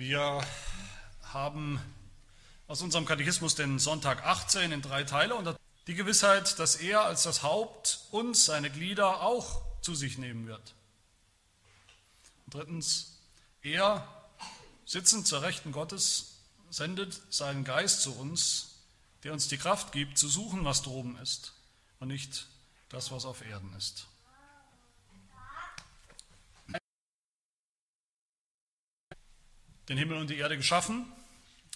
Wir haben aus unserem Katechismus den Sonntag 18 in drei Teile und die Gewissheit, dass er als das Haupt uns, seine Glieder, auch zu sich nehmen wird. Und drittens, er, sitzend zur Rechten Gottes, sendet seinen Geist zu uns, der uns die Kraft gibt, zu suchen, was droben ist und nicht das, was auf Erden ist. Den Himmel und die Erde geschaffen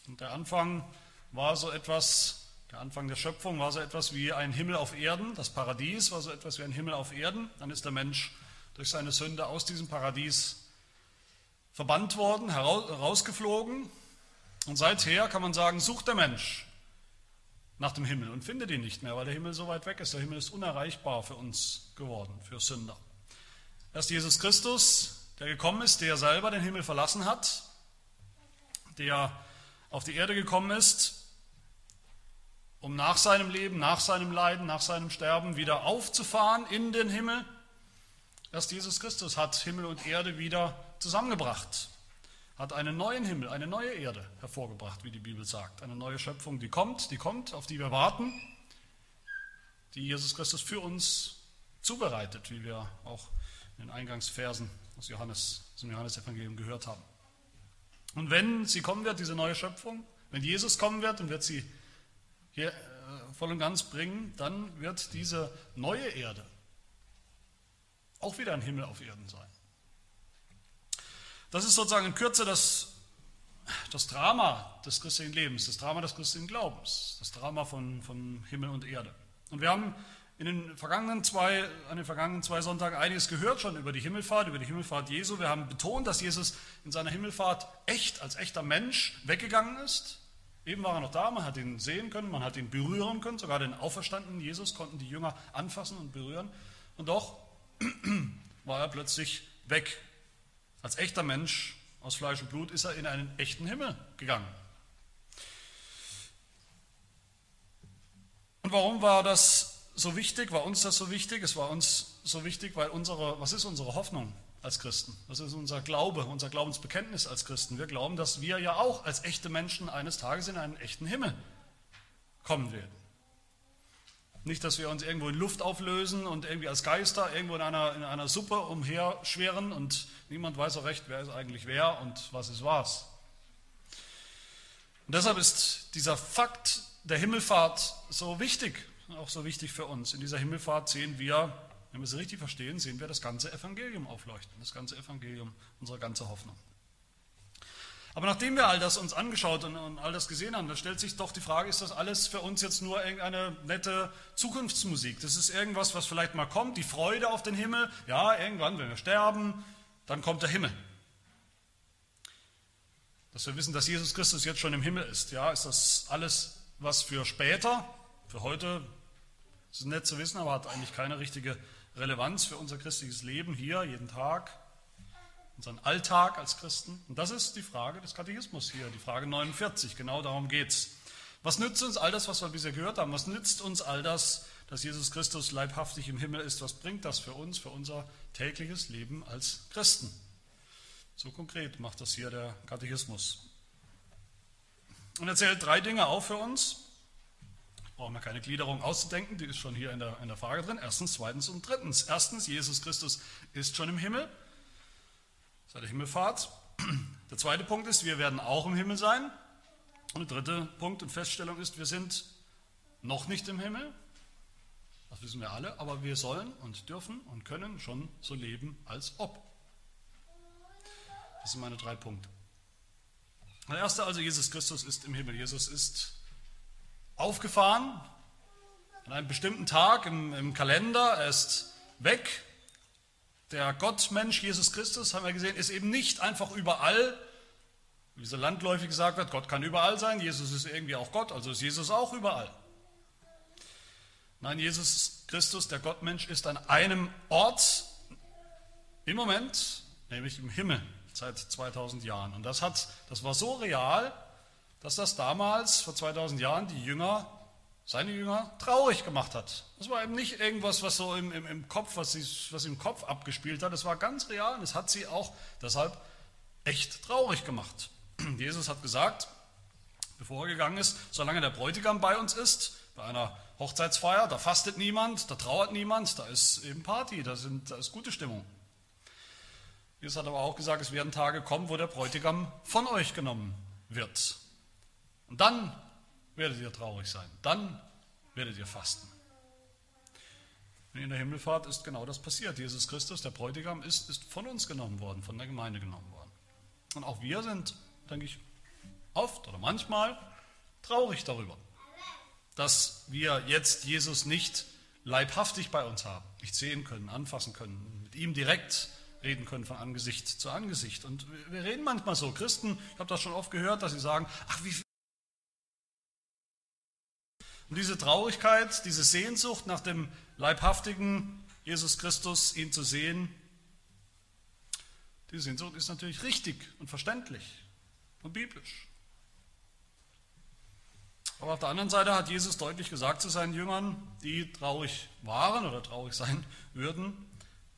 und der Anfang war so etwas, der Anfang der Schöpfung war so etwas wie ein Himmel auf Erden, das Paradies war so etwas wie ein Himmel auf Erden. Dann ist der Mensch durch seine Sünde aus diesem Paradies verbannt worden, herausgeflogen. Und seither kann man sagen, sucht der Mensch nach dem Himmel und findet ihn nicht mehr, weil der Himmel so weit weg ist. Der Himmel ist unerreichbar für uns geworden, für Sünder. Erst Jesus Christus, der gekommen ist, der selber den Himmel verlassen hat, der auf die Erde gekommen ist, um nach seinem Leben, nach seinem Leiden, nach seinem Sterben wieder aufzufahren in den Himmel. Erst Jesus Christus hat Himmel und Erde wieder zusammengebracht hat einen neuen Himmel, eine neue Erde hervorgebracht, wie die Bibel sagt. Eine neue Schöpfung, die kommt, die kommt, auf die wir warten, die Jesus Christus für uns zubereitet, wie wir auch in den Eingangsversen aus Johannes, aus dem Johannesevangelium gehört haben. Und wenn sie kommen wird, diese neue Schöpfung, wenn Jesus kommen wird und wird sie hier äh, voll und ganz bringen, dann wird diese neue Erde auch wieder ein Himmel auf Erden sein. Das ist sozusagen in Kürze das, das Drama des christlichen Lebens, das Drama des christlichen Glaubens, das Drama von, von Himmel und Erde. Und wir haben in den vergangenen zwei, an den vergangenen zwei Sonntagen einiges gehört schon über die Himmelfahrt, über die Himmelfahrt Jesu. Wir haben betont, dass Jesus in seiner Himmelfahrt echt, als echter Mensch weggegangen ist. Eben war er noch da, man hat ihn sehen können, man hat ihn berühren können, sogar den auferstandenen Jesus konnten die Jünger anfassen und berühren. Und doch war er plötzlich weg als echter Mensch aus Fleisch und Blut ist er in einen echten Himmel gegangen. Und warum war das so wichtig? War uns das so wichtig? Es war uns so wichtig, weil unsere, was ist unsere Hoffnung als Christen? Was ist unser Glaube, unser Glaubensbekenntnis als Christen? Wir glauben, dass wir ja auch als echte Menschen eines Tages in einen echten Himmel kommen werden. Nicht, dass wir uns irgendwo in Luft auflösen und irgendwie als Geister irgendwo in einer, in einer Suppe umherschweren und niemand weiß auch recht, wer ist eigentlich wer und was ist was. Und deshalb ist dieser Fakt der Himmelfahrt so wichtig, auch so wichtig für uns. In dieser Himmelfahrt sehen wir, wenn wir es richtig verstehen, sehen wir das ganze Evangelium aufleuchten, das ganze Evangelium, unsere ganze Hoffnung. Aber nachdem wir all das uns angeschaut und, und all das gesehen haben, da stellt sich doch die Frage, ist das alles für uns jetzt nur irgendeine nette Zukunftsmusik? Das ist irgendwas, was vielleicht mal kommt, die Freude auf den Himmel. Ja, irgendwann, wenn wir sterben, dann kommt der Himmel. Dass wir wissen, dass Jesus Christus jetzt schon im Himmel ist. Ja, ist das alles was für später? Für heute ist es nett zu wissen, aber hat eigentlich keine richtige Relevanz für unser christliches Leben hier, jeden Tag unseren Alltag als Christen? Und das ist die Frage des Katechismus hier, die Frage 49, genau darum geht es. Was nützt uns all das, was wir bisher gehört haben? Was nützt uns all das, dass Jesus Christus leibhaftig im Himmel ist? Was bringt das für uns, für unser tägliches Leben als Christen? So konkret macht das hier der Katechismus. Und er zählt drei Dinge auf für uns. Brauchen wir keine Gliederung auszudenken, die ist schon hier in der, in der Frage drin. Erstens, zweitens und drittens. Erstens, Jesus Christus ist schon im Himmel seit der Himmelfahrt. Der zweite Punkt ist, wir werden auch im Himmel sein. Und der dritte Punkt und Feststellung ist, wir sind noch nicht im Himmel. Das wissen wir alle, aber wir sollen und dürfen und können schon so leben, als ob. Das sind meine drei Punkte. Der erste also, Jesus Christus ist im Himmel. Jesus ist aufgefahren an einem bestimmten Tag im, im Kalender. Er ist weg der Gottmensch Jesus Christus, haben wir gesehen, ist eben nicht einfach überall, wie so landläufig gesagt wird, Gott kann überall sein, Jesus ist irgendwie auch Gott, also ist Jesus auch überall. Nein, Jesus Christus, der Gottmensch, ist an einem Ort im Moment, nämlich im Himmel, seit 2000 Jahren. Und das, hat, das war so real, dass das damals, vor 2000 Jahren, die Jünger seine Jünger traurig gemacht hat. Das war eben nicht irgendwas, was so im, im, im Kopf, was, sie, was im Kopf abgespielt hat. Das war ganz real und es hat sie auch deshalb echt traurig gemacht. Jesus hat gesagt, bevor er gegangen ist, solange der Bräutigam bei uns ist, bei einer Hochzeitsfeier, da fastet niemand, da trauert niemand, da ist eben Party, da, sind, da ist gute Stimmung. Jesus hat aber auch gesagt, es werden Tage kommen, wo der Bräutigam von euch genommen wird. Und dann werdet ihr traurig sein, dann werdet ihr fasten. In der Himmelfahrt ist genau das passiert. Jesus Christus, der Bräutigam, ist, ist von uns genommen worden, von der Gemeinde genommen worden. Und auch wir sind, denke ich, oft oder manchmal traurig darüber, dass wir jetzt Jesus nicht leibhaftig bei uns haben, nicht sehen können, anfassen können, mit ihm direkt reden können von Angesicht zu Angesicht. Und wir reden manchmal so. Christen, ich habe das schon oft gehört, dass sie sagen, ach wie und diese Traurigkeit, diese Sehnsucht nach dem leibhaftigen Jesus Christus, ihn zu sehen, diese Sehnsucht ist natürlich richtig und verständlich und biblisch. Aber auf der anderen Seite hat Jesus deutlich gesagt zu seinen Jüngern, die traurig waren oder traurig sein würden,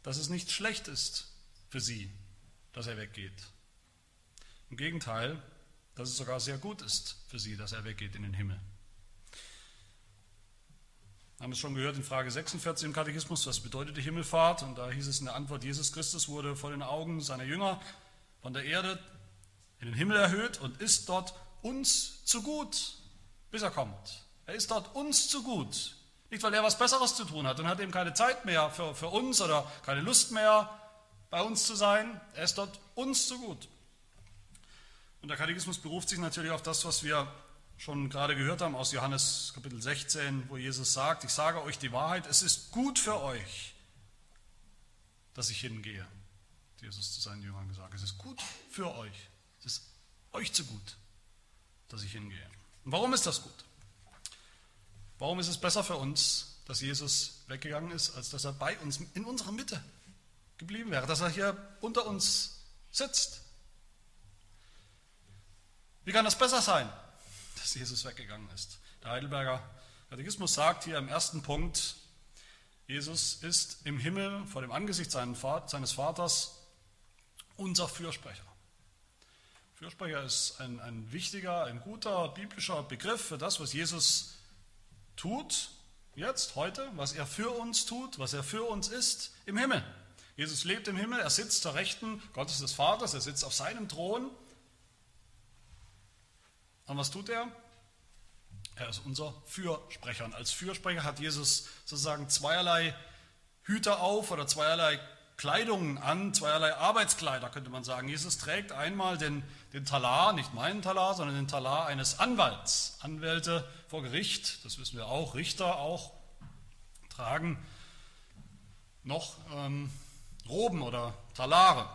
dass es nicht schlecht ist für sie, dass er weggeht. Im Gegenteil, dass es sogar sehr gut ist für sie, dass er weggeht in den Himmel. Haben es schon gehört in Frage 46 im Katechismus, was bedeutet die Himmelfahrt? Und da hieß es in der Antwort, Jesus Christus wurde vor den Augen seiner Jünger von der Erde in den Himmel erhöht und ist dort uns zu gut, bis er kommt. Er ist dort uns zu gut. Nicht, weil er was Besseres zu tun hat und hat eben keine Zeit mehr für, für uns oder keine Lust mehr, bei uns zu sein. Er ist dort uns zu gut. Und der Katechismus beruft sich natürlich auf das, was wir schon gerade gehört haben aus Johannes Kapitel 16, wo Jesus sagt, ich sage euch die Wahrheit, es ist gut für euch, dass ich hingehe. Jesus zu seinen Jüngern gesagt, es ist gut für euch, es ist euch zu gut, dass ich hingehe. Und warum ist das gut? Warum ist es besser für uns, dass Jesus weggegangen ist, als dass er bei uns in unserer Mitte geblieben wäre, dass er hier unter uns sitzt? Wie kann das besser sein? Dass Jesus weggegangen ist. Der Heidelberger Katechismus sagt hier im ersten Punkt, Jesus ist im Himmel vor dem Angesicht seines Vaters unser Fürsprecher. Fürsprecher ist ein, ein wichtiger, ein guter biblischer Begriff für das, was Jesus tut, jetzt, heute, was er für uns tut, was er für uns ist im Himmel. Jesus lebt im Himmel, er sitzt zur Rechten Gottes des Vaters, er sitzt auf seinem Thron und was tut er? Er ist unser Fürsprecher. Und als Fürsprecher hat Jesus sozusagen zweierlei Hüte auf oder zweierlei Kleidungen an, zweierlei Arbeitskleider, könnte man sagen. Jesus trägt einmal den, den Talar, nicht meinen Talar, sondern den Talar eines Anwalts. Anwälte vor Gericht, das wissen wir auch, Richter auch, tragen noch ähm, Roben oder Talare.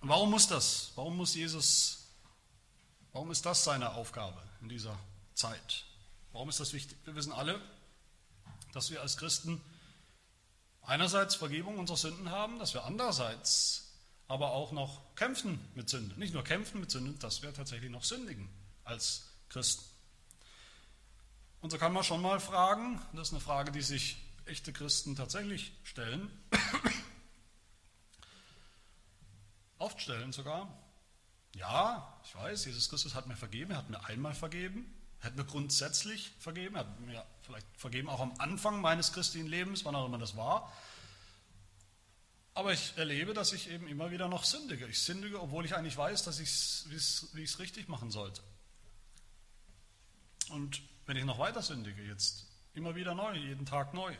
Und warum muss das? Warum muss Jesus Warum ist das seine Aufgabe in dieser Zeit? Warum ist das wichtig? Wir wissen alle, dass wir als Christen einerseits Vergebung unserer Sünden haben, dass wir andererseits aber auch noch kämpfen mit Sünde. Nicht nur kämpfen mit Sünde, dass wir tatsächlich noch sündigen als Christen. Und so kann man schon mal fragen, das ist eine Frage, die sich echte Christen tatsächlich stellen, oft stellen sogar, ja, ich weiß, Jesus Christus hat mir vergeben, er hat mir einmal vergeben, er hat mir grundsätzlich vergeben, er hat mir vielleicht vergeben auch am Anfang meines christlichen Lebens, wann auch immer das war. Aber ich erlebe, dass ich eben immer wieder noch sündige. Ich sündige, obwohl ich eigentlich weiß, dass ich wie ich es richtig machen sollte. Und wenn ich noch weiter sündige, jetzt immer wieder neu, jeden Tag neu,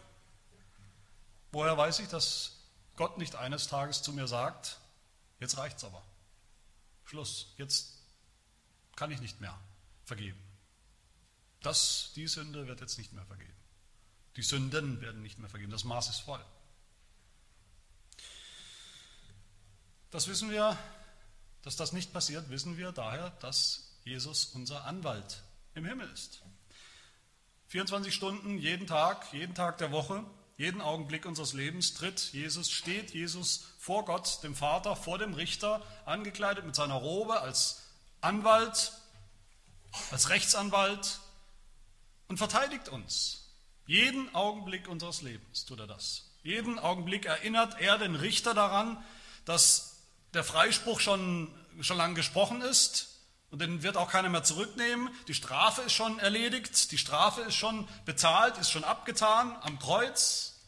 woher weiß ich, dass Gott nicht eines Tages zu mir sagt, jetzt reicht's aber. Schluss, jetzt kann ich nicht mehr vergeben. Das, die Sünde wird jetzt nicht mehr vergeben. Die Sünden werden nicht mehr vergeben. Das Maß ist voll. Das wissen wir, dass das nicht passiert, wissen wir daher, dass Jesus unser Anwalt im Himmel ist. 24 Stunden, jeden Tag, jeden Tag der Woche jeden Augenblick unseres Lebens tritt Jesus, steht Jesus vor Gott, dem Vater, vor dem Richter, angekleidet mit seiner Robe als Anwalt, als Rechtsanwalt und verteidigt uns. Jeden Augenblick unseres Lebens tut er das. Jeden Augenblick erinnert er den Richter daran, dass der Freispruch schon, schon lang gesprochen ist und den wird auch keiner mehr zurücknehmen. Die Strafe ist schon erledigt, die Strafe ist schon bezahlt, ist schon abgetan am Kreuz.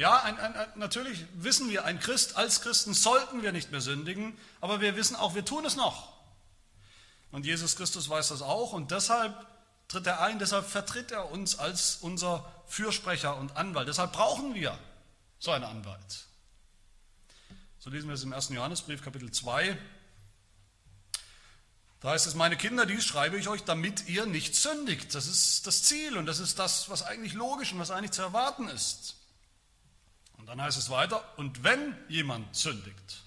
Ja, ein, ein, natürlich wissen wir, ein Christ, als Christen sollten wir nicht mehr sündigen, aber wir wissen auch, wir tun es noch. Und Jesus Christus weiß das auch und deshalb tritt er ein, deshalb vertritt er uns als unser Fürsprecher und Anwalt. Deshalb brauchen wir so einen Anwalt. So lesen wir es im 1. Johannesbrief, Kapitel 2. Da heißt es, meine Kinder, dies schreibe ich euch, damit ihr nicht sündigt. Das ist das Ziel und das ist das, was eigentlich logisch und was eigentlich zu erwarten ist. Dann heißt es weiter, und wenn jemand sündigt,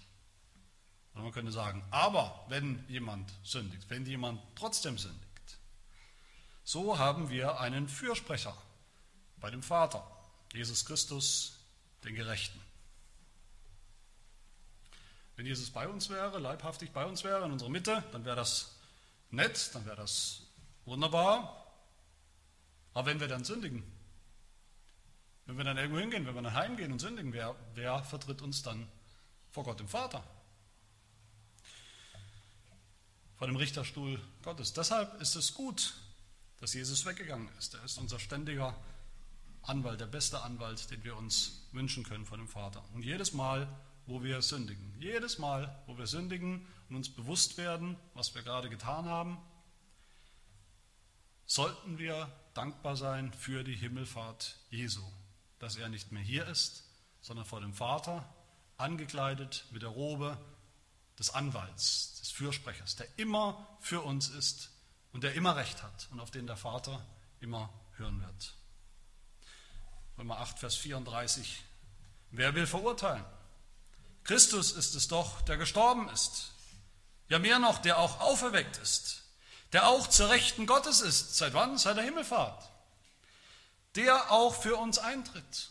man könnte sagen, aber wenn jemand sündigt, wenn jemand trotzdem sündigt, so haben wir einen Fürsprecher bei dem Vater, Jesus Christus, den Gerechten. Wenn Jesus bei uns wäre, leibhaftig bei uns wäre, in unserer Mitte, dann wäre das nett, dann wäre das wunderbar. Aber wenn wir dann sündigen, wenn wir dann irgendwo hingehen, wenn wir dann heimgehen und sündigen, wer, wer vertritt uns dann vor Gott dem Vater? Vor dem Richterstuhl Gottes. Deshalb ist es gut, dass Jesus weggegangen ist. Er ist unser ständiger Anwalt, der beste Anwalt, den wir uns wünschen können von dem Vater. Und jedes Mal, wo wir sündigen, jedes Mal, wo wir sündigen und uns bewusst werden, was wir gerade getan haben, sollten wir dankbar sein für die Himmelfahrt Jesu, dass er nicht mehr hier ist, sondern vor dem Vater, angekleidet mit der Robe des Anwalts, des Fürsprechers, der immer für uns ist und der immer Recht hat und auf den der Vater immer hören wird. Römer 8, Vers 34. Wer will verurteilen? Christus ist es doch, der gestorben ist. Ja, mehr noch, der auch auferweckt ist, der auch zur Rechten Gottes ist. Seit wann? Seit der Himmelfahrt. Der auch für uns eintritt.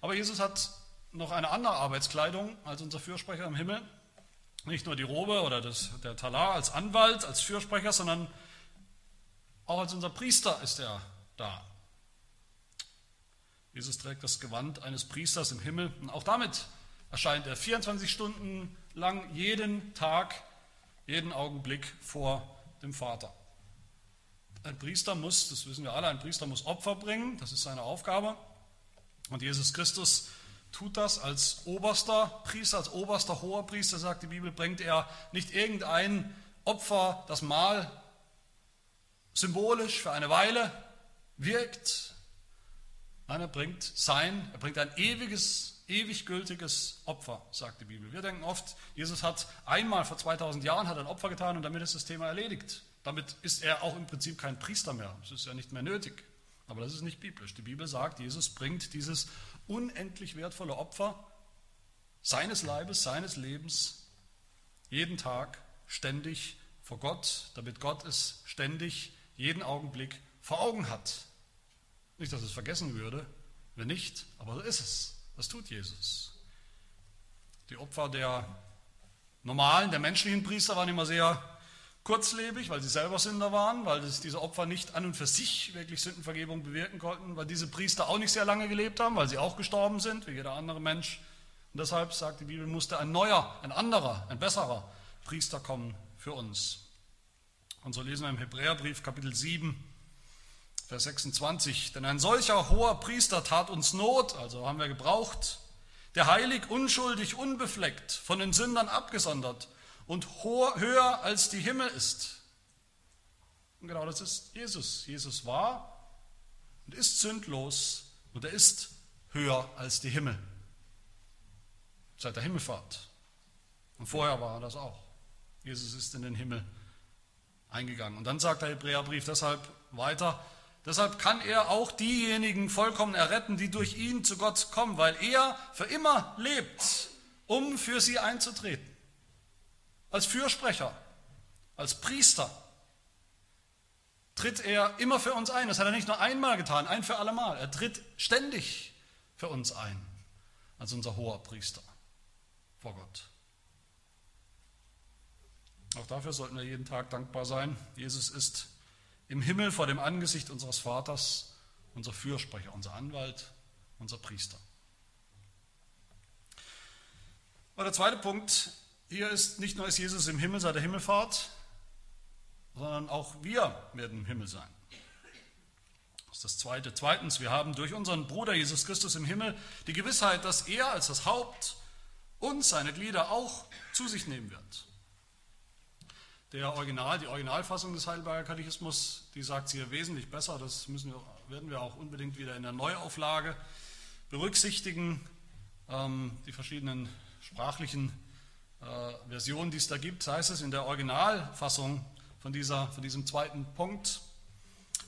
Aber Jesus hat noch eine andere Arbeitskleidung als unser Fürsprecher im Himmel. Nicht nur die Robe oder das, der Talar als Anwalt, als Fürsprecher, sondern auch als unser Priester ist er da. Jesus trägt das Gewand eines Priesters im Himmel und auch damit erscheint er 24 Stunden lang jeden Tag, jeden Augenblick vor dem Vater. Ein Priester muss, das wissen wir alle, ein Priester muss Opfer bringen, das ist seine Aufgabe. Und Jesus Christus tut das als oberster Priester, als oberster hoher Priester, sagt die Bibel, bringt er nicht irgendein Opfer, das mal symbolisch für eine Weile wirkt. Nein, er bringt sein, er bringt ein ewiges, ewig gültiges Opfer, sagt die Bibel. Wir denken oft, Jesus hat einmal vor 2000 Jahren hat ein Opfer getan und damit ist das Thema erledigt. Damit ist er auch im Prinzip kein Priester mehr. Das ist ja nicht mehr nötig. Aber das ist nicht biblisch. Die Bibel sagt, Jesus bringt dieses unendlich wertvolle Opfer seines Leibes, seines Lebens, jeden Tag, ständig vor Gott, damit Gott es ständig, jeden Augenblick vor Augen hat. Nicht, dass es vergessen würde, wenn nicht, aber so ist es. Das tut Jesus. Die Opfer der normalen, der menschlichen Priester waren immer sehr kurzlebig, weil sie selber Sünder waren, weil diese Opfer nicht an und für sich wirklich Sündenvergebung bewirken konnten, weil diese Priester auch nicht sehr lange gelebt haben, weil sie auch gestorben sind, wie jeder andere Mensch. Und deshalb, sagt die Bibel, musste ein neuer, ein anderer, ein besserer Priester kommen für uns. Und so lesen wir im Hebräerbrief Kapitel 7, Vers 26, denn ein solcher hoher Priester tat uns Not, also haben wir gebraucht, der heilig, unschuldig, unbefleckt, von den Sündern abgesondert und höher als die Himmel ist. Und genau das ist Jesus. Jesus war und ist sündlos und er ist höher als die Himmel. Seit der Himmelfahrt. Und vorher war er das auch. Jesus ist in den Himmel eingegangen. Und dann sagt der Hebräerbrief deshalb weiter, deshalb kann er auch diejenigen vollkommen erretten, die durch ihn zu Gott kommen, weil er für immer lebt, um für sie einzutreten als Fürsprecher, als Priester tritt er immer für uns ein. Das hat er nicht nur einmal getan, ein für allemal. Er tritt ständig für uns ein, als unser hoher Priester vor Gott. Auch dafür sollten wir jeden Tag dankbar sein. Jesus ist im Himmel vor dem Angesicht unseres Vaters unser Fürsprecher, unser Anwalt, unser Priester. Aber der zweite Punkt hier ist, nicht nur ist Jesus im Himmel seit der Himmelfahrt, sondern auch wir werden im Himmel sein. Das ist das Zweite. Zweitens, wir haben durch unseren Bruder Jesus Christus im Himmel die Gewissheit, dass er als das Haupt uns, seine Glieder, auch zu sich nehmen wird. Der Original, die Originalfassung des Heidelberger Katechismus, die sagt es hier wesentlich besser. Das müssen wir, werden wir auch unbedingt wieder in der Neuauflage berücksichtigen. Ähm, die verschiedenen sprachlichen äh, Versionen, die es da gibt, heißt es in der Originalfassung von, dieser, von diesem zweiten Punkt,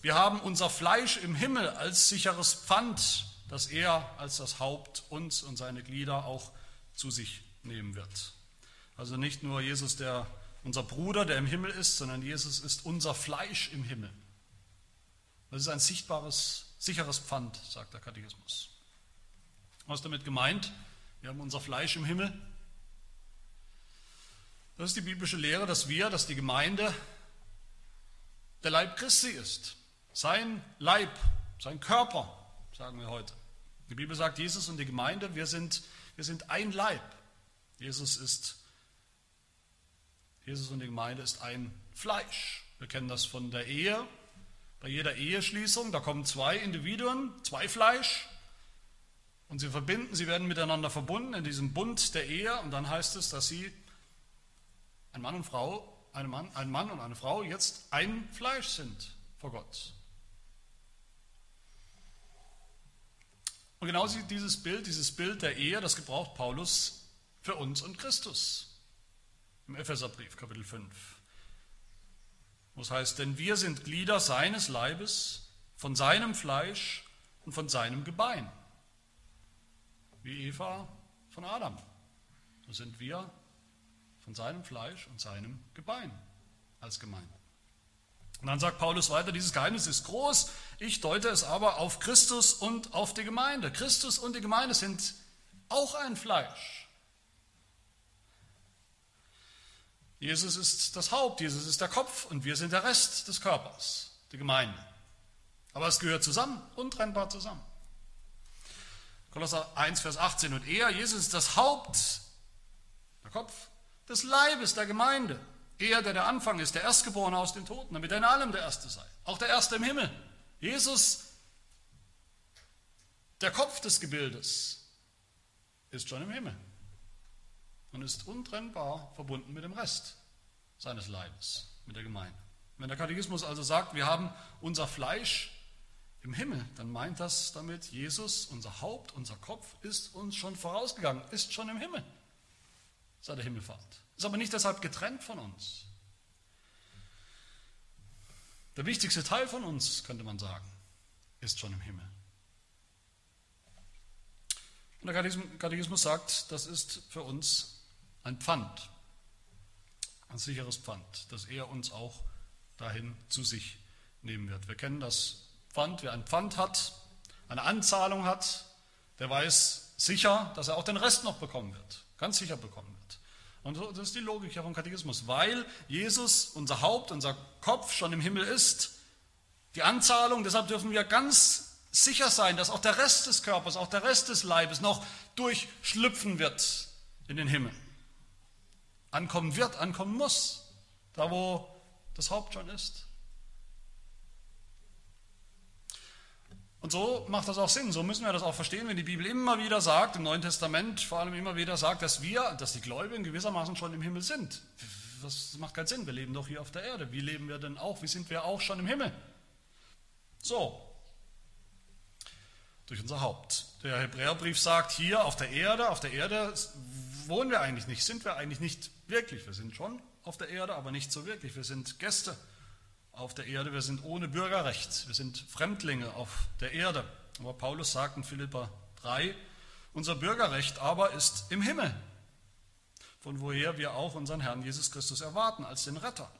wir haben unser Fleisch im Himmel als sicheres Pfand, das er als das Haupt uns und seine Glieder auch zu sich nehmen wird. Also nicht nur Jesus, der unser Bruder, der im Himmel ist, sondern Jesus ist unser Fleisch im Himmel. Das ist ein sichtbares, sicheres Pfand, sagt der Katechismus. Was ist damit gemeint? Wir haben unser Fleisch im Himmel. Das ist die biblische Lehre, dass wir, dass die Gemeinde der Leib Christi ist. Sein Leib, sein Körper, sagen wir heute. Die Bibel sagt, Jesus und die Gemeinde, wir sind, wir sind ein Leib. Jesus ist, Jesus und die Gemeinde ist ein Fleisch. Wir kennen das von der Ehe. Bei jeder Eheschließung, da kommen zwei Individuen, zwei Fleisch, und sie verbinden, sie werden miteinander verbunden in diesem Bund der Ehe. Und dann heißt es, dass sie, ein Mann und Frau, ein Mann, ein Mann und eine Frau, jetzt ein Fleisch sind vor Gott. Und genau dieses Bild, dieses Bild der Ehe, das gebraucht Paulus für uns und Christus. Im Epheserbrief, Kapitel 5. Wo es heißt, denn wir sind Glieder seines Leibes, von seinem Fleisch und von seinem Gebein. Wie Eva von Adam. So sind wir von seinem Fleisch und seinem Gebein als Gemeinde. Und dann sagt Paulus weiter, dieses Geheimnis ist groß, ich deute es aber auf Christus und auf die Gemeinde. Christus und die Gemeinde sind auch ein Fleisch. Jesus ist das Haupt, Jesus ist der Kopf und wir sind der Rest des Körpers, die Gemeinde. Aber es gehört zusammen, untrennbar zusammen. Kolosser 1, Vers 18. Und er, Jesus ist das Haupt, der Kopf des Leibes der Gemeinde. Er, der der Anfang ist, der Erstgeborene aus den Toten, damit er in allem der Erste sei. Auch der Erste im Himmel. Jesus, der Kopf des Gebildes, ist schon im Himmel und ist untrennbar verbunden mit dem Rest seines Leibes, mit der Gemeinde. Wenn der Katechismus also sagt, wir haben unser Fleisch im Himmel, dann meint das damit, Jesus, unser Haupt, unser Kopf, ist uns schon vorausgegangen, ist schon im Himmel seit der Himmelfahrt. Ist aber nicht deshalb getrennt von uns. Der wichtigste Teil von uns, könnte man sagen, ist schon im Himmel. Und der Katechismus sagt, das ist für uns ein Pfand, ein sicheres Pfand, dass er uns auch dahin zu sich nehmen wird. Wir kennen das Pfand. Wer ein Pfand hat, eine Anzahlung hat, der weiß sicher, dass er auch den Rest noch bekommen wird. Ganz sicher bekommen wird. Und das ist die Logik hier vom Katechismus. Weil Jesus, unser Haupt, unser Kopf schon im Himmel ist, die Anzahlung, deshalb dürfen wir ganz sicher sein, dass auch der Rest des Körpers, auch der Rest des Leibes noch durchschlüpfen wird in den Himmel. Ankommen wird, ankommen muss, da wo das Haupt schon ist. Und so macht das auch Sinn, so müssen wir das auch verstehen, wenn die Bibel immer wieder sagt, im Neuen Testament vor allem immer wieder sagt, dass wir, dass die Gläubigen gewissermaßen schon im Himmel sind. Das macht keinen Sinn, wir leben doch hier auf der Erde. Wie leben wir denn auch? Wie sind wir auch schon im Himmel? So, durch unser Haupt. Der Hebräerbrief sagt, hier auf der Erde, auf der Erde wohnen wir eigentlich nicht, sind wir eigentlich nicht wirklich. Wir sind schon auf der Erde, aber nicht so wirklich. Wir sind Gäste auf der Erde. Wir sind ohne Bürgerrecht. Wir sind Fremdlinge auf der Erde. Aber Paulus sagt in Philippa 3, unser Bürgerrecht aber ist im Himmel, von woher wir auch unseren Herrn Jesus Christus erwarten als den Retter.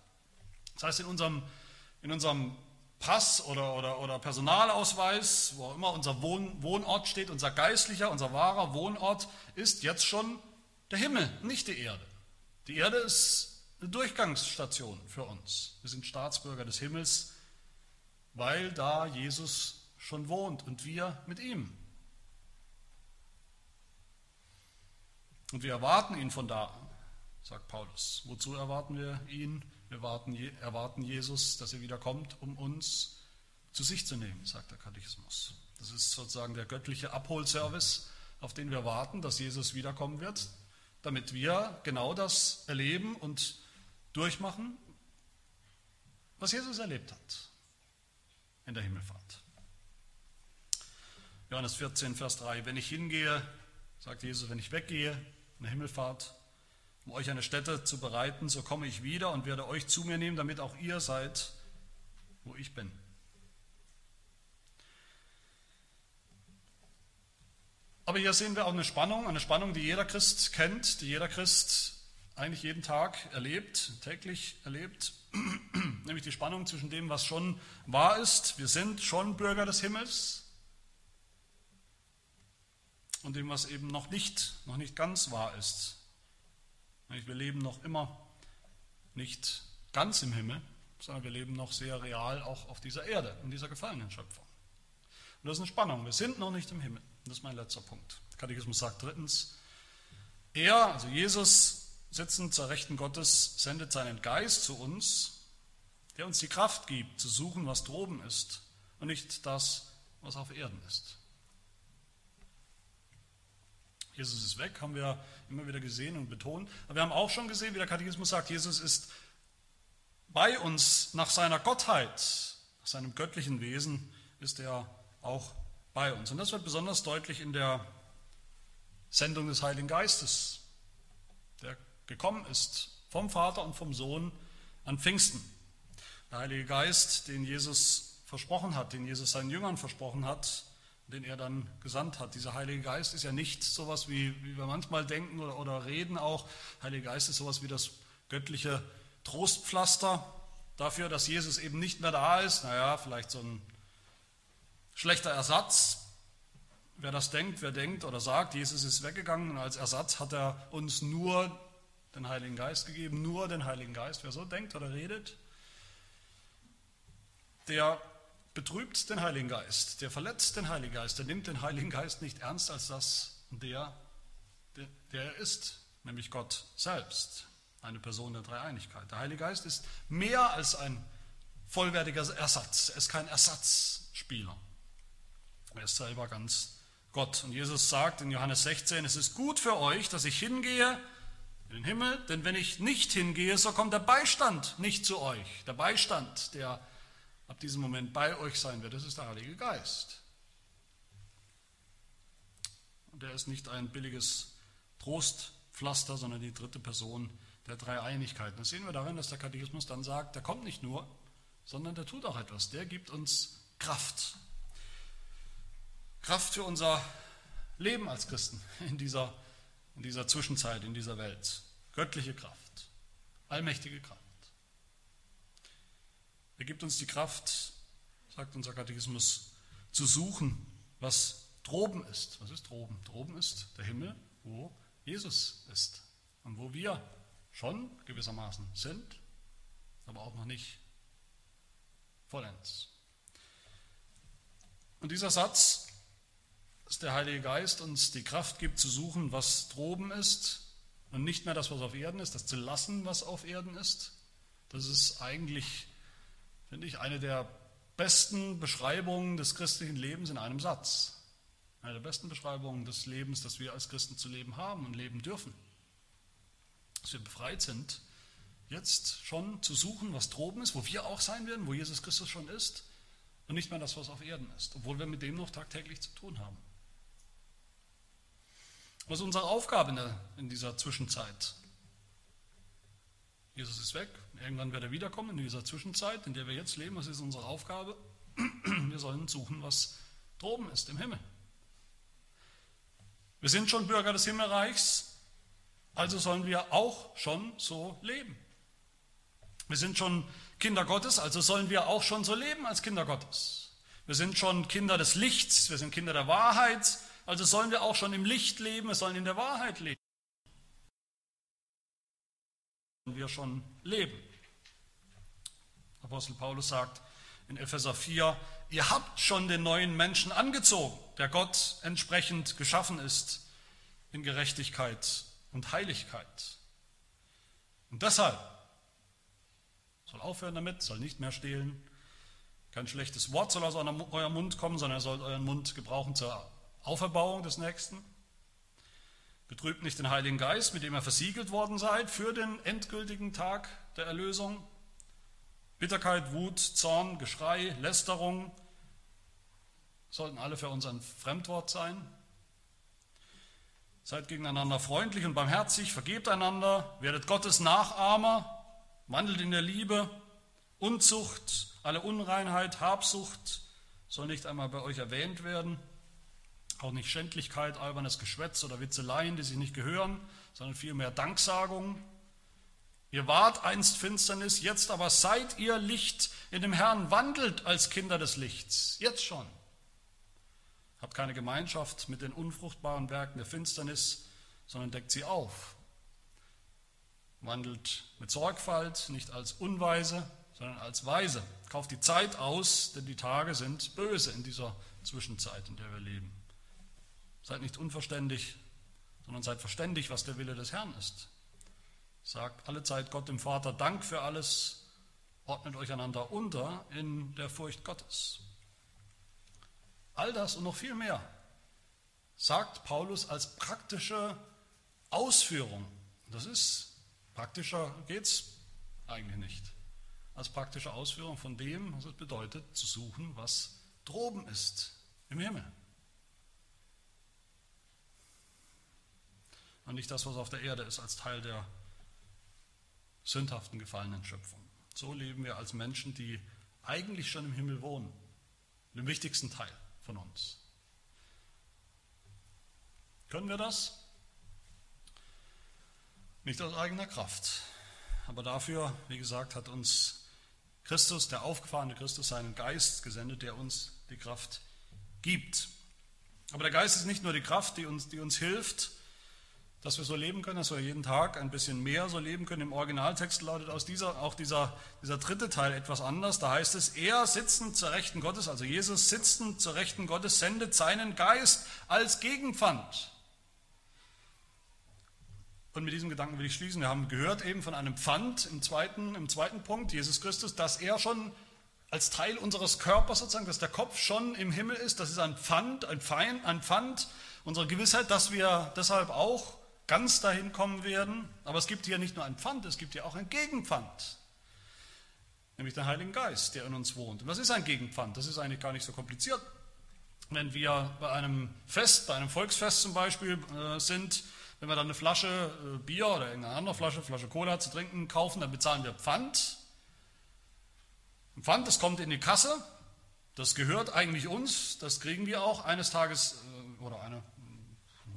Das heißt, in unserem, in unserem Pass oder, oder, oder Personalausweis, wo auch immer unser Wohn, Wohnort steht, unser geistlicher, unser wahrer Wohnort ist jetzt schon der Himmel, nicht die Erde. Die Erde ist eine Durchgangsstation für uns. Wir sind Staatsbürger des Himmels, weil da Jesus schon wohnt und wir mit ihm. Und wir erwarten ihn von da, sagt Paulus. Wozu erwarten wir ihn? Wir erwarten, erwarten Jesus, dass er wiederkommt, um uns zu sich zu nehmen, sagt der Katechismus. Das ist sozusagen der göttliche Abholservice, auf den wir warten, dass Jesus wiederkommen wird, damit wir genau das erleben und durchmachen, was Jesus erlebt hat in der Himmelfahrt. Johannes 14, Vers 3, wenn ich hingehe, sagt Jesus, wenn ich weggehe in der Himmelfahrt, um euch eine Stätte zu bereiten, so komme ich wieder und werde euch zu mir nehmen, damit auch ihr seid, wo ich bin. Aber hier sehen wir auch eine Spannung, eine Spannung, die jeder Christ kennt, die jeder Christ eigentlich jeden Tag erlebt, täglich erlebt, nämlich die Spannung zwischen dem, was schon wahr ist, wir sind schon Bürger des Himmels, und dem, was eben noch nicht, noch nicht ganz wahr ist. Wir leben noch immer nicht ganz im Himmel, sondern wir leben noch sehr real auch auf dieser Erde, in dieser gefallenen Schöpfung. Und das ist eine Spannung. Wir sind noch nicht im Himmel. Das ist mein letzter Punkt. Der Katechismus sagt drittens, er, also Jesus, sitzend zur Rechten Gottes, sendet seinen Geist zu uns, der uns die Kraft gibt, zu suchen, was droben ist und nicht das, was auf Erden ist. Jesus ist weg, haben wir immer wieder gesehen und betont. Aber wir haben auch schon gesehen, wie der Katechismus sagt, Jesus ist bei uns nach seiner Gottheit, nach seinem göttlichen Wesen, ist er auch bei uns. Und das wird besonders deutlich in der Sendung des Heiligen Geistes, der gekommen ist vom Vater und vom Sohn an Pfingsten. Der Heilige Geist, den Jesus versprochen hat, den Jesus seinen Jüngern versprochen hat, den er dann gesandt hat. Dieser Heilige Geist ist ja nicht sowas, wie, wie wir manchmal denken oder, oder reden auch. Heilige Geist ist sowas wie das göttliche Trostpflaster dafür, dass Jesus eben nicht mehr da ist. Naja, vielleicht so ein schlechter Ersatz. Wer das denkt, wer denkt oder sagt, Jesus ist weggegangen und als Ersatz hat er uns nur den Heiligen Geist gegeben, nur den Heiligen Geist. Wer so denkt oder redet, der betrübt den Heiligen Geist, der verletzt den Heiligen Geist, der nimmt den Heiligen Geist nicht ernst als das, der, der, er ist, nämlich Gott selbst, eine Person der Dreieinigkeit. Der Heilige Geist ist mehr als ein vollwertiger Ersatz, er ist kein Ersatzspieler. Er ist selber ganz Gott. Und Jesus sagt in Johannes 16, es ist gut für euch, dass ich hingehe in den Himmel, denn wenn ich nicht hingehe, so kommt der Beistand nicht zu euch. Der Beistand, der ab diesem Moment bei euch sein wird, das ist der Heilige Geist. Und der ist nicht ein billiges Trostpflaster, sondern die dritte Person der Dreieinigkeit. Das sehen wir darin, dass der Katechismus dann sagt, der kommt nicht nur, sondern der tut auch etwas. Der gibt uns Kraft. Kraft für unser Leben als Christen in dieser, in dieser Zwischenzeit, in dieser Welt. Göttliche Kraft, allmächtige Kraft. Er gibt uns die Kraft, sagt unser Katechismus, zu suchen, was droben ist. Was ist droben? Droben ist der Himmel, wo Jesus ist und wo wir schon gewissermaßen sind, aber auch noch nicht vollends. Und dieser Satz, dass der Heilige Geist uns die Kraft gibt zu suchen, was droben ist und nicht mehr das, was auf Erden ist, das zu lassen, was auf Erden ist, das ist eigentlich finde ich, eine der besten Beschreibungen des christlichen Lebens in einem Satz. Eine der besten Beschreibungen des Lebens, das wir als Christen zu leben haben und leben dürfen. Dass wir befreit sind, jetzt schon zu suchen, was droben ist, wo wir auch sein werden, wo Jesus Christus schon ist und nicht mehr das, was auf Erden ist, obwohl wir mit dem noch tagtäglich zu tun haben. Was ist unsere Aufgabe in, dieser Zwischenzeit? Jesus ist weg, irgendwann wird er wiederkommen in dieser Zwischenzeit, in der wir jetzt leben. Was ist unsere Aufgabe? Wir sollen suchen, was droben ist im Himmel. Wir sind schon Bürger des Himmelreichs, also sollen wir auch schon so leben. Wir sind schon Kinder Gottes, also sollen wir auch schon so leben als Kinder Gottes. Wir sind schon Kinder des Lichts, wir sind Kinder der Wahrheit, also sollen wir auch schon im Licht leben, wir sollen in der Wahrheit leben wir schon leben. Apostel Paulus sagt in Epheser 4, Ihr habt schon den neuen Menschen angezogen, der Gott entsprechend geschaffen ist in Gerechtigkeit und Heiligkeit. Und deshalb soll aufhören damit, soll nicht mehr stehlen. Kein schlechtes Wort soll aus eurem Mund kommen, sondern er soll euren Mund gebrauchen zur Auferbauung des Nächsten. Betrübt nicht den Heiligen Geist, mit dem ihr versiegelt worden seid für den endgültigen Tag der Erlösung. Bitterkeit, Wut, Zorn, Geschrei, Lästerung sollten alle für uns ein Fremdwort sein. Seid gegeneinander freundlich und barmherzig, vergebt einander, werdet Gottes Nachahmer, wandelt in der Liebe, Unzucht, alle Unreinheit, Habsucht soll nicht einmal bei euch erwähnt werden. Auch nicht Schändlichkeit, albernes Geschwätz oder Witzeleien, die sich nicht gehören, sondern vielmehr Danksagung. Ihr wart einst Finsternis, jetzt aber seid ihr Licht in dem Herrn, wandelt als Kinder des Lichts, jetzt schon. Habt keine Gemeinschaft mit den unfruchtbaren Werken der Finsternis, sondern deckt sie auf. Wandelt mit Sorgfalt, nicht als Unweise, sondern als Weise. Kauft die Zeit aus, denn die Tage sind böse in dieser Zwischenzeit, in der wir leben. Seid nicht unverständig, sondern seid verständig, was der Wille des Herrn ist. Sagt alle Zeit Gott dem Vater Dank für alles, ordnet euch einander unter in der Furcht Gottes. All das und noch viel mehr sagt Paulus als praktische Ausführung. Das ist, praktischer geht es eigentlich nicht. Als praktische Ausführung von dem, was es bedeutet, zu suchen, was droben ist im Himmel. Und nicht das, was auf der Erde ist, als Teil der sündhaften, gefallenen Schöpfung. So leben wir als Menschen, die eigentlich schon im Himmel wohnen, dem wichtigsten Teil von uns. Können wir das? Nicht aus eigener Kraft. Aber dafür, wie gesagt, hat uns Christus, der aufgefahrene Christus, seinen Geist gesendet, der uns die Kraft gibt. Aber der Geist ist nicht nur die Kraft, die uns, die uns hilft, dass wir so leben können, dass wir jeden Tag ein bisschen mehr so leben können. Im Originaltext lautet aus dieser, auch dieser, dieser dritte Teil etwas anders. Da heißt es, er sitzend zur Rechten Gottes, also Jesus sitzend zur Rechten Gottes, sendet seinen Geist als Gegenpfand. Und mit diesem Gedanken will ich schließen. Wir haben gehört eben von einem Pfand im zweiten, im zweiten Punkt, Jesus Christus, dass er schon als Teil unseres Körpers sozusagen, dass der Kopf schon im Himmel ist. Das ist ein Pfand, ein Feind, ein Pfand unserer Gewissheit, dass wir deshalb auch ganz dahin kommen werden. Aber es gibt hier nicht nur ein Pfand, es gibt hier auch ein Gegenpfand. Nämlich den Heiligen Geist, der in uns wohnt. Und was ist ein Gegenpfand? Das ist eigentlich gar nicht so kompliziert. Wenn wir bei einem Fest, bei einem Volksfest zum Beispiel äh, sind, wenn wir dann eine Flasche äh, Bier oder irgendeine andere Flasche, Flasche Cola zu trinken kaufen, dann bezahlen wir Pfand. Ein Pfand, das kommt in die Kasse, das gehört eigentlich uns, das kriegen wir auch eines Tages äh, oder eine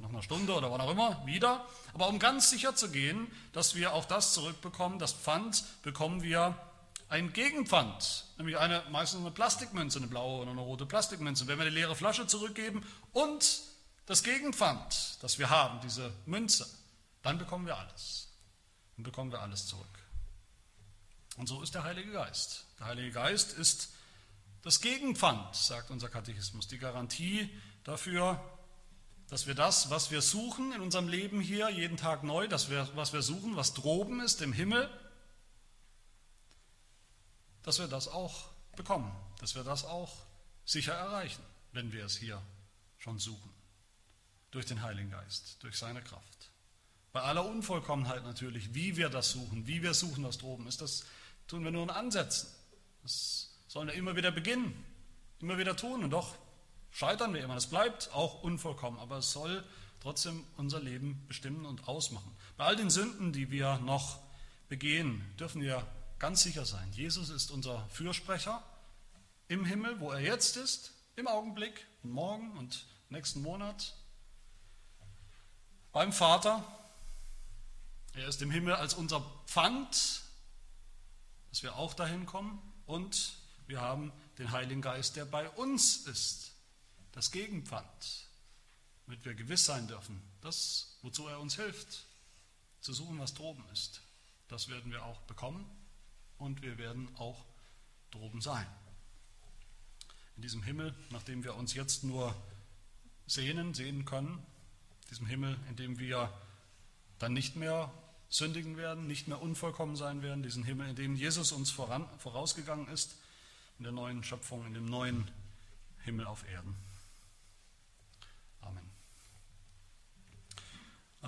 nach einer Stunde oder wann auch immer wieder. Aber um ganz sicher zu gehen, dass wir auch das zurückbekommen, das Pfand, bekommen wir ein Gegenpfand, nämlich eine, meistens eine Plastikmünze, eine blaue oder eine rote Plastikmünze. Wenn wir die leere Flasche zurückgeben und das Gegenpfand, das wir haben, diese Münze, dann bekommen wir alles. Dann bekommen wir alles zurück. Und so ist der Heilige Geist. Der Heilige Geist ist das Gegenpfand, sagt unser Katechismus, die Garantie dafür, dass wir das, was wir suchen in unserem Leben hier, jeden Tag neu, dass wir, was wir suchen, was droben ist im Himmel, dass wir das auch bekommen, dass wir das auch sicher erreichen, wenn wir es hier schon suchen. Durch den Heiligen Geist, durch seine Kraft. Bei aller Unvollkommenheit natürlich, wie wir das suchen, wie wir suchen, was droben ist, das tun wir nur in Ansätzen. Das sollen wir immer wieder beginnen, immer wieder tun und doch scheitern wir immer. Es bleibt auch unvollkommen, aber es soll trotzdem unser Leben bestimmen und ausmachen. Bei all den Sünden, die wir noch begehen, dürfen wir ganz sicher sein. Jesus ist unser Fürsprecher im Himmel, wo er jetzt ist, im Augenblick morgen und nächsten Monat. Beim Vater. Er ist im Himmel als unser Pfand, dass wir auch dahin kommen. Und wir haben den Heiligen Geist, der bei uns ist das Gegenpfand, damit wir gewiss sein dürfen, das, wozu er uns hilft, zu suchen, was droben ist, das werden wir auch bekommen und wir werden auch droben sein. in diesem Himmel, nach dem wir uns jetzt nur sehnen, sehen können, diesem Himmel, in dem wir dann nicht mehr sündigen werden, nicht mehr unvollkommen sein werden, diesen Himmel, in dem Jesus uns voran, vorausgegangen ist, in der neuen Schöpfung, in dem neuen Himmel auf Erden. Amen.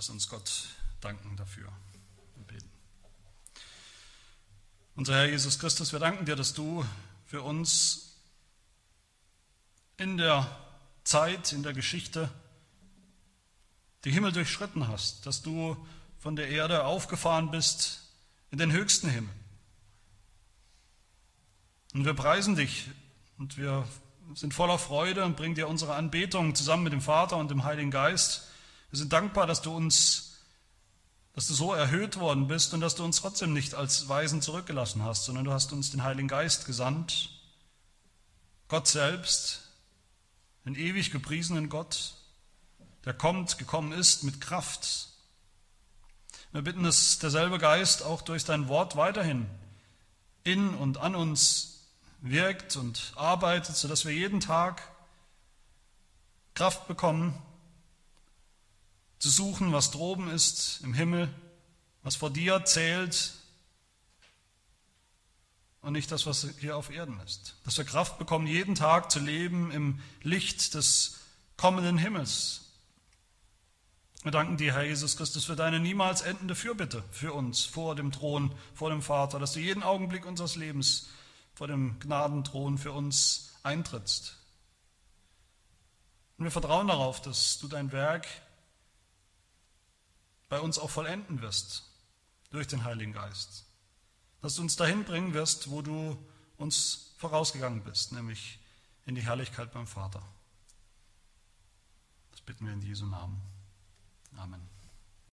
Lass uns Gott danken dafür und beten. Unser Herr Jesus Christus, wir danken dir, dass du für uns in der Zeit, in der Geschichte die Himmel durchschritten hast, dass du von der Erde aufgefahren bist in den höchsten Himmel. Und wir preisen dich und wir sind voller Freude und bringen dir unsere Anbetung zusammen mit dem Vater und dem Heiligen Geist. Wir sind dankbar, dass du uns, dass du so erhöht worden bist und dass du uns trotzdem nicht als Weisen zurückgelassen hast, sondern du hast uns den Heiligen Geist gesandt, Gott selbst, den ewig gepriesenen Gott, der kommt, gekommen ist mit Kraft. Wir bitten, dass derselbe Geist auch durch dein Wort weiterhin in und an uns wirkt und arbeitet, sodass wir jeden Tag Kraft bekommen, zu suchen, was droben ist im Himmel, was vor dir zählt und nicht das, was hier auf Erden ist. Dass wir Kraft bekommen, jeden Tag zu leben im Licht des kommenden Himmels. Wir danken dir, Herr Jesus Christus, für deine niemals endende Fürbitte für uns vor dem Thron, vor dem Vater, dass du jeden Augenblick unseres Lebens vor dem Gnadenthron für uns eintrittst. Und wir vertrauen darauf, dass du dein Werk bei uns auch vollenden wirst durch den Heiligen Geist dass du uns dahin bringen wirst, wo du uns vorausgegangen bist, nämlich in die Herrlichkeit beim Vater. Das bitten wir in Jesu Namen. Amen.